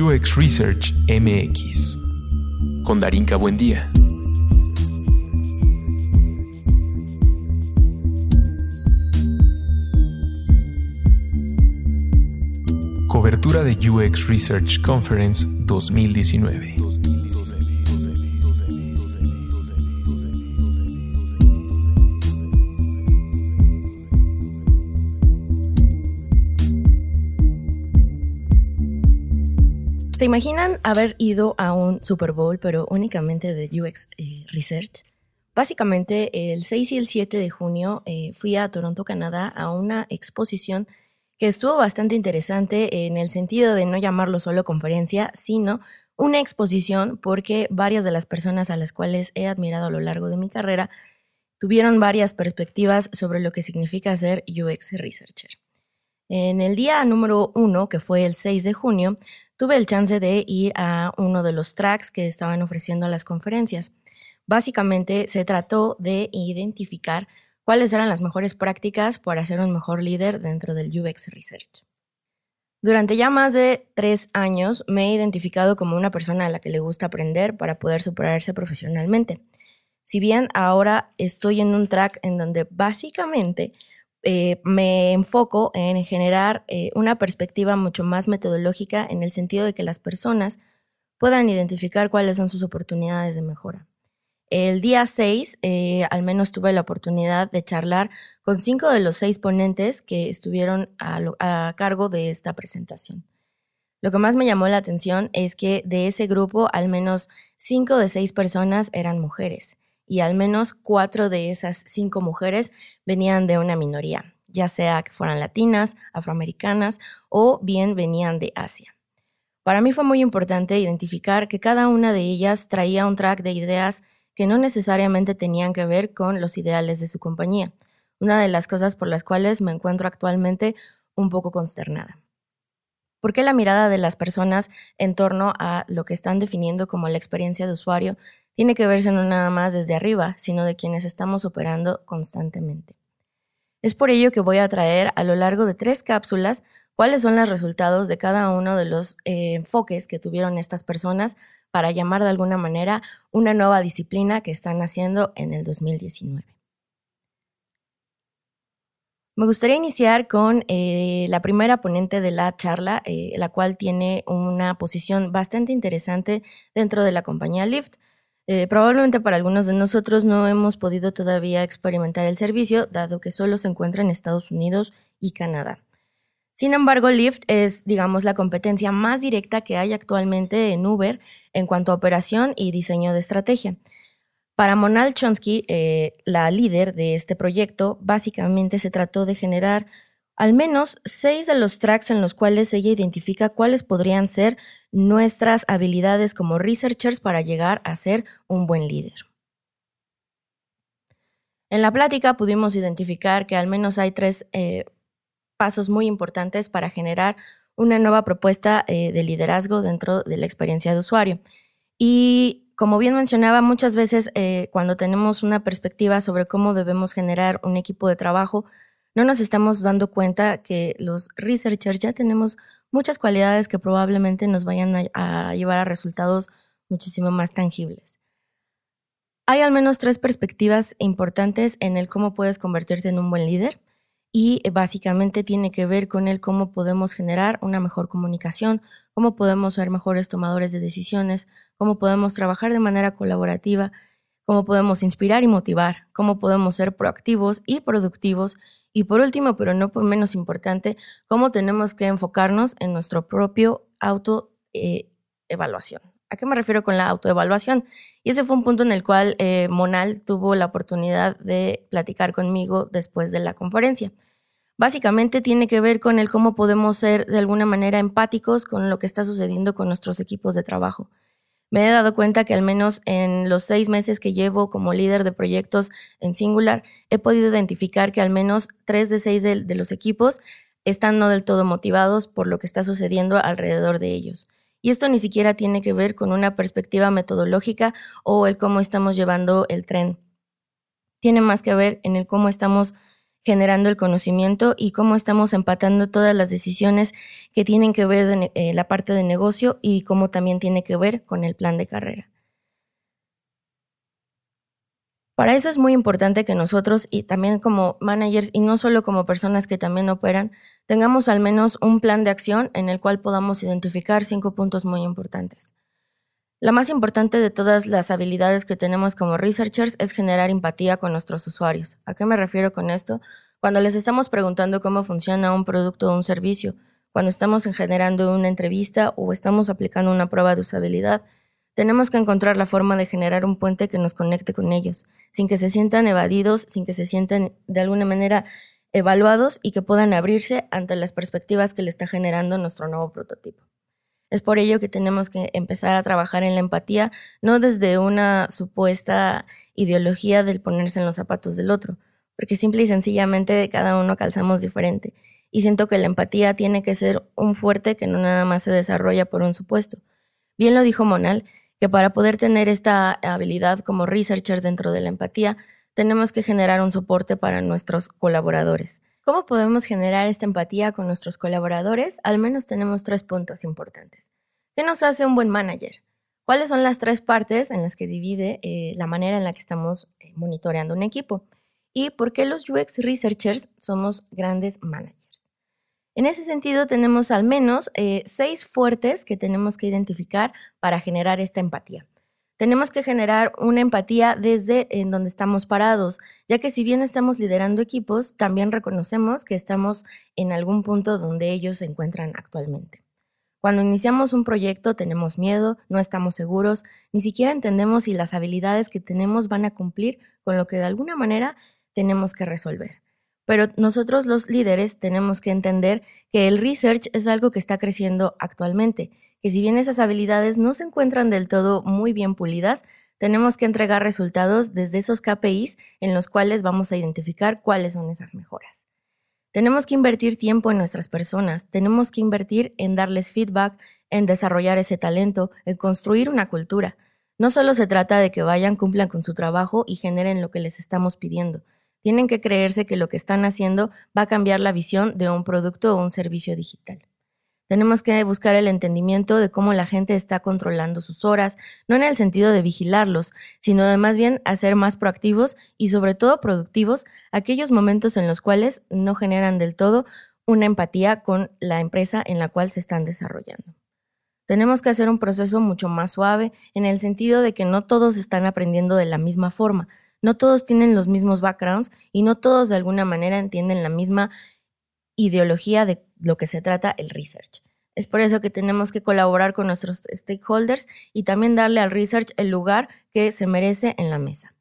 UX Research MX con Darinka Buendía. Cobertura de UX Research Conference 2019. ¿Se imaginan haber ido a un Super Bowl, pero únicamente de UX eh, Research? Básicamente, el 6 y el 7 de junio eh, fui a Toronto, Canadá, a una exposición que estuvo bastante interesante en el sentido de no llamarlo solo conferencia, sino una exposición porque varias de las personas a las cuales he admirado a lo largo de mi carrera tuvieron varias perspectivas sobre lo que significa ser UX Researcher. En el día número uno, que fue el 6 de junio, tuve el chance de ir a uno de los tracks que estaban ofreciendo las conferencias. Básicamente se trató de identificar cuáles eran las mejores prácticas para ser un mejor líder dentro del UX Research. Durante ya más de tres años me he identificado como una persona a la que le gusta aprender para poder superarse profesionalmente. Si bien ahora estoy en un track en donde básicamente eh, me enfoco en generar eh, una perspectiva mucho más metodológica en el sentido de que las personas puedan identificar cuáles son sus oportunidades de mejora. El día 6, eh, al menos tuve la oportunidad de charlar con cinco de los seis ponentes que estuvieron a, cargo de esta presentación. Lo que más me llamó la atención es que de ese grupo, al menos cinco de seis personas eran mujeres y al menos cuatro de esas cinco mujeres venían de una minoría, ya sea que fueran latinas, afroamericanas o bien venían de Asia. Para mí fue muy importante identificar que cada una de ellas traía un track de ideas que no necesariamente tenían que ver con los ideales de su compañía, una de las cosas por las cuales me encuentro actualmente un poco consternada. ¿Por qué la mirada de las personas en torno a lo que están definiendo como la experiencia de usuario tiene que verse no nada más desde arriba, sino de quienes estamos operando constantemente? Es por ello que voy a traer a lo largo de tres cápsulas cuáles son los resultados de cada uno de los eh, enfoques que tuvieron estas personas para llamar de alguna manera una nueva disciplina que están haciendo en el 2019. Me gustaría iniciar con eh, la primera ponente de la charla, eh, la cual tiene una posición bastante interesante dentro de la compañía Lyft. Eh, probablemente para algunos de nosotros no hemos podido todavía experimentar el servicio, dado que solo se encuentra en Estados Unidos y Canadá. Sin embargo, Lyft es, digamos, la competencia más directa que hay actualmente en Uber en cuanto a operación y diseño de estrategia. Para Monal Chonsky, eh, la líder de este proyecto, básicamente se trató de generar al menos seis de los tracks en los cuales ella identifica cuáles podrían ser nuestras habilidades como researchers para llegar a ser un buen líder. En la plática pudimos identificar que al menos hay tres eh, pasos muy importantes para generar una nueva propuesta eh, de liderazgo dentro de la experiencia de usuario. Y como bien mencionaba, muchas veces eh, cuando tenemos una perspectiva sobre cómo debemos generar un equipo de trabajo, no nos estamos dando cuenta que los researchers ya tenemos muchas cualidades que probablemente nos vayan a, llevar a resultados muchísimo más tangibles. Hay al menos tres perspectivas importantes en el cómo puedes convertirte en un buen líder y eh, básicamente tiene que ver con el cómo podemos generar una mejor comunicación, cómo podemos ser mejores tomadores de decisiones, cómo podemos trabajar de manera colaborativa, cómo podemos inspirar y motivar, cómo podemos ser proactivos y productivos y por último, pero no por menos importante, cómo tenemos que enfocarnos en nuestro propio autoevaluación. ¿A qué me refiero con la autoevaluación? Y ese fue un punto en el cual eh, Monal tuvo la oportunidad de platicar conmigo después de la conferencia. Básicamente tiene que ver con el cómo podemos ser de alguna manera empáticos con lo que está sucediendo con nuestros equipos de trabajo. Me he dado cuenta que al menos en los seis meses que llevo como líder de proyectos en Singular, he podido identificar que al menos tres de seis de, los equipos están no del todo motivados por lo que está sucediendo alrededor de ellos. Y esto ni siquiera tiene que ver con una perspectiva metodológica o el cómo estamos llevando el tren. Tiene más que ver en el cómo estamos generando el conocimiento y cómo estamos empatando todas las decisiones que tienen que ver con eh, la parte de negocio y cómo también tiene que ver con el plan de carrera. Para eso es muy importante que nosotros y también como managers y no solo como personas que también operan, tengamos al menos un plan de acción en el cual podamos identificar cinco puntos muy importantes. La más importante de todas las habilidades que tenemos como researchers es generar empatía con nuestros usuarios. ¿A qué me refiero con esto? Cuando les estamos preguntando cómo funciona un producto o un servicio, cuando estamos generando una entrevista o estamos aplicando una prueba de usabilidad, tenemos que encontrar la forma de generar un puente que nos conecte con ellos, sin que se sientan evadidos, sin que se sientan de alguna manera evaluados y que puedan abrirse ante las perspectivas que le está generando nuestro nuevo prototipo. Es por ello que tenemos que empezar a trabajar en la empatía, no desde una supuesta ideología del ponerse en los zapatos del otro, porque simple y sencillamente cada uno calzamos diferente. Y siento que la empatía tiene que ser un fuerte que no nada más se desarrolla por un supuesto. Bien lo dijo Monal, que para poder tener esta habilidad como researchers dentro de la empatía, tenemos que generar un soporte para nuestros colaboradores. ¿Cómo podemos generar esta empatía con nuestros colaboradores? Al menos tenemos tres puntos importantes. ¿Qué nos hace un buen manager? ¿Cuáles son las tres partes en las que divide eh, la manera en la que estamos eh, monitoreando un equipo? ¿Y por qué los UX researchers somos grandes managers? En ese sentido, tenemos al menos eh, seis fuertes que tenemos que identificar para generar esta empatía tenemos que generar una empatía desde en donde estamos parados, ya que si bien estamos liderando equipos, también reconocemos que estamos en algún punto donde ellos se encuentran actualmente. Cuando iniciamos un proyecto tenemos miedo, no estamos seguros, ni siquiera entendemos si las habilidades que tenemos van a cumplir con lo que de alguna manera tenemos que resolver. Pero nosotros los líderes tenemos que entender que el research es algo que está creciendo actualmente que si bien esas habilidades no se encuentran del todo muy bien pulidas, tenemos que entregar resultados desde esos KPIs en los cuales vamos a identificar cuáles son esas mejoras. Tenemos que invertir tiempo en nuestras personas, tenemos que invertir en darles feedback, en desarrollar ese talento, en construir una cultura. No solo se trata de que vayan, cumplan con su trabajo y generen lo que les estamos pidiendo. Tienen que creerse que lo que están haciendo va a cambiar la visión de un producto o un servicio digital. Tenemos que buscar el entendimiento de cómo la gente está controlando sus horas, no en el sentido de vigilarlos, sino de más bien hacer más proactivos y sobre todo productivos aquellos momentos en los cuales no generan del todo una empatía con la empresa en la cual se están desarrollando. Tenemos que hacer un proceso mucho más suave en el sentido de que no todos están aprendiendo de la misma forma, no todos tienen los mismos backgrounds y no todos de alguna manera entienden la misma ideología de lo que se trata el research. Es por eso que tenemos que colaborar con nuestros stakeholders y también darle al research el lugar que se merece en la mesa.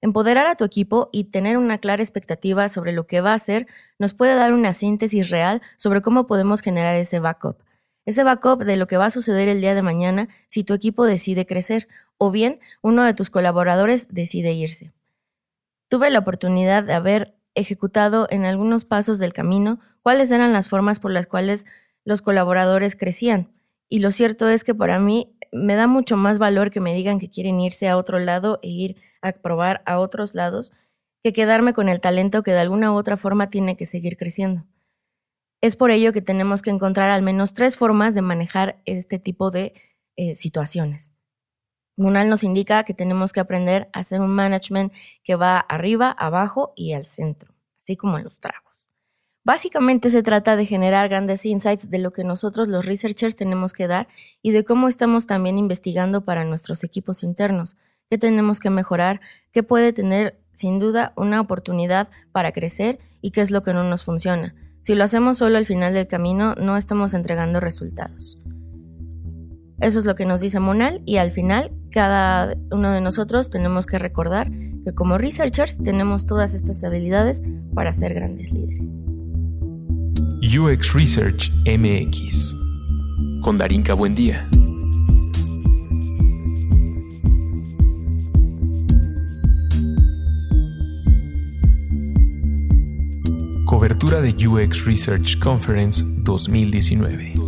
Empoderar a tu equipo y tener una clara expectativa sobre lo que va a hacer nos puede dar una síntesis real sobre cómo podemos generar ese backup. Ese backup de lo que va a suceder el día de mañana si tu equipo decide crecer o bien uno de tus colaboradores decide irse. Tuve la oportunidad de haber ejecutado en algunos pasos del camino cuáles eran las formas por las cuales los colaboradores crecían. Y lo cierto es que para mí me da mucho más valor que me digan que quieren irse a otro lado e ir a probar a otros lados que quedarme con el talento que de alguna u otra forma tiene que seguir creciendo. Es por ello que tenemos que encontrar al menos tres formas de manejar este tipo de eh, situaciones. Munal nos indica que tenemos que aprender a hacer un management que va arriba, abajo y al centro, así como en los tragos. Básicamente se trata de generar grandes insights de lo que nosotros los researchers tenemos que dar y de cómo estamos también investigando para nuestros equipos internos, qué tenemos que mejorar, qué puede tener sin duda una oportunidad para crecer y qué es lo que no nos funciona. Si lo hacemos solo al final del camino, no estamos entregando resultados. Eso es lo que nos dice Monal y al final cada uno de nosotros tenemos que recordar que como researchers tenemos todas estas habilidades para ser grandes líderes. UX Research MX con Darinka Buendía. Cobertura de UX Research Conference 2019.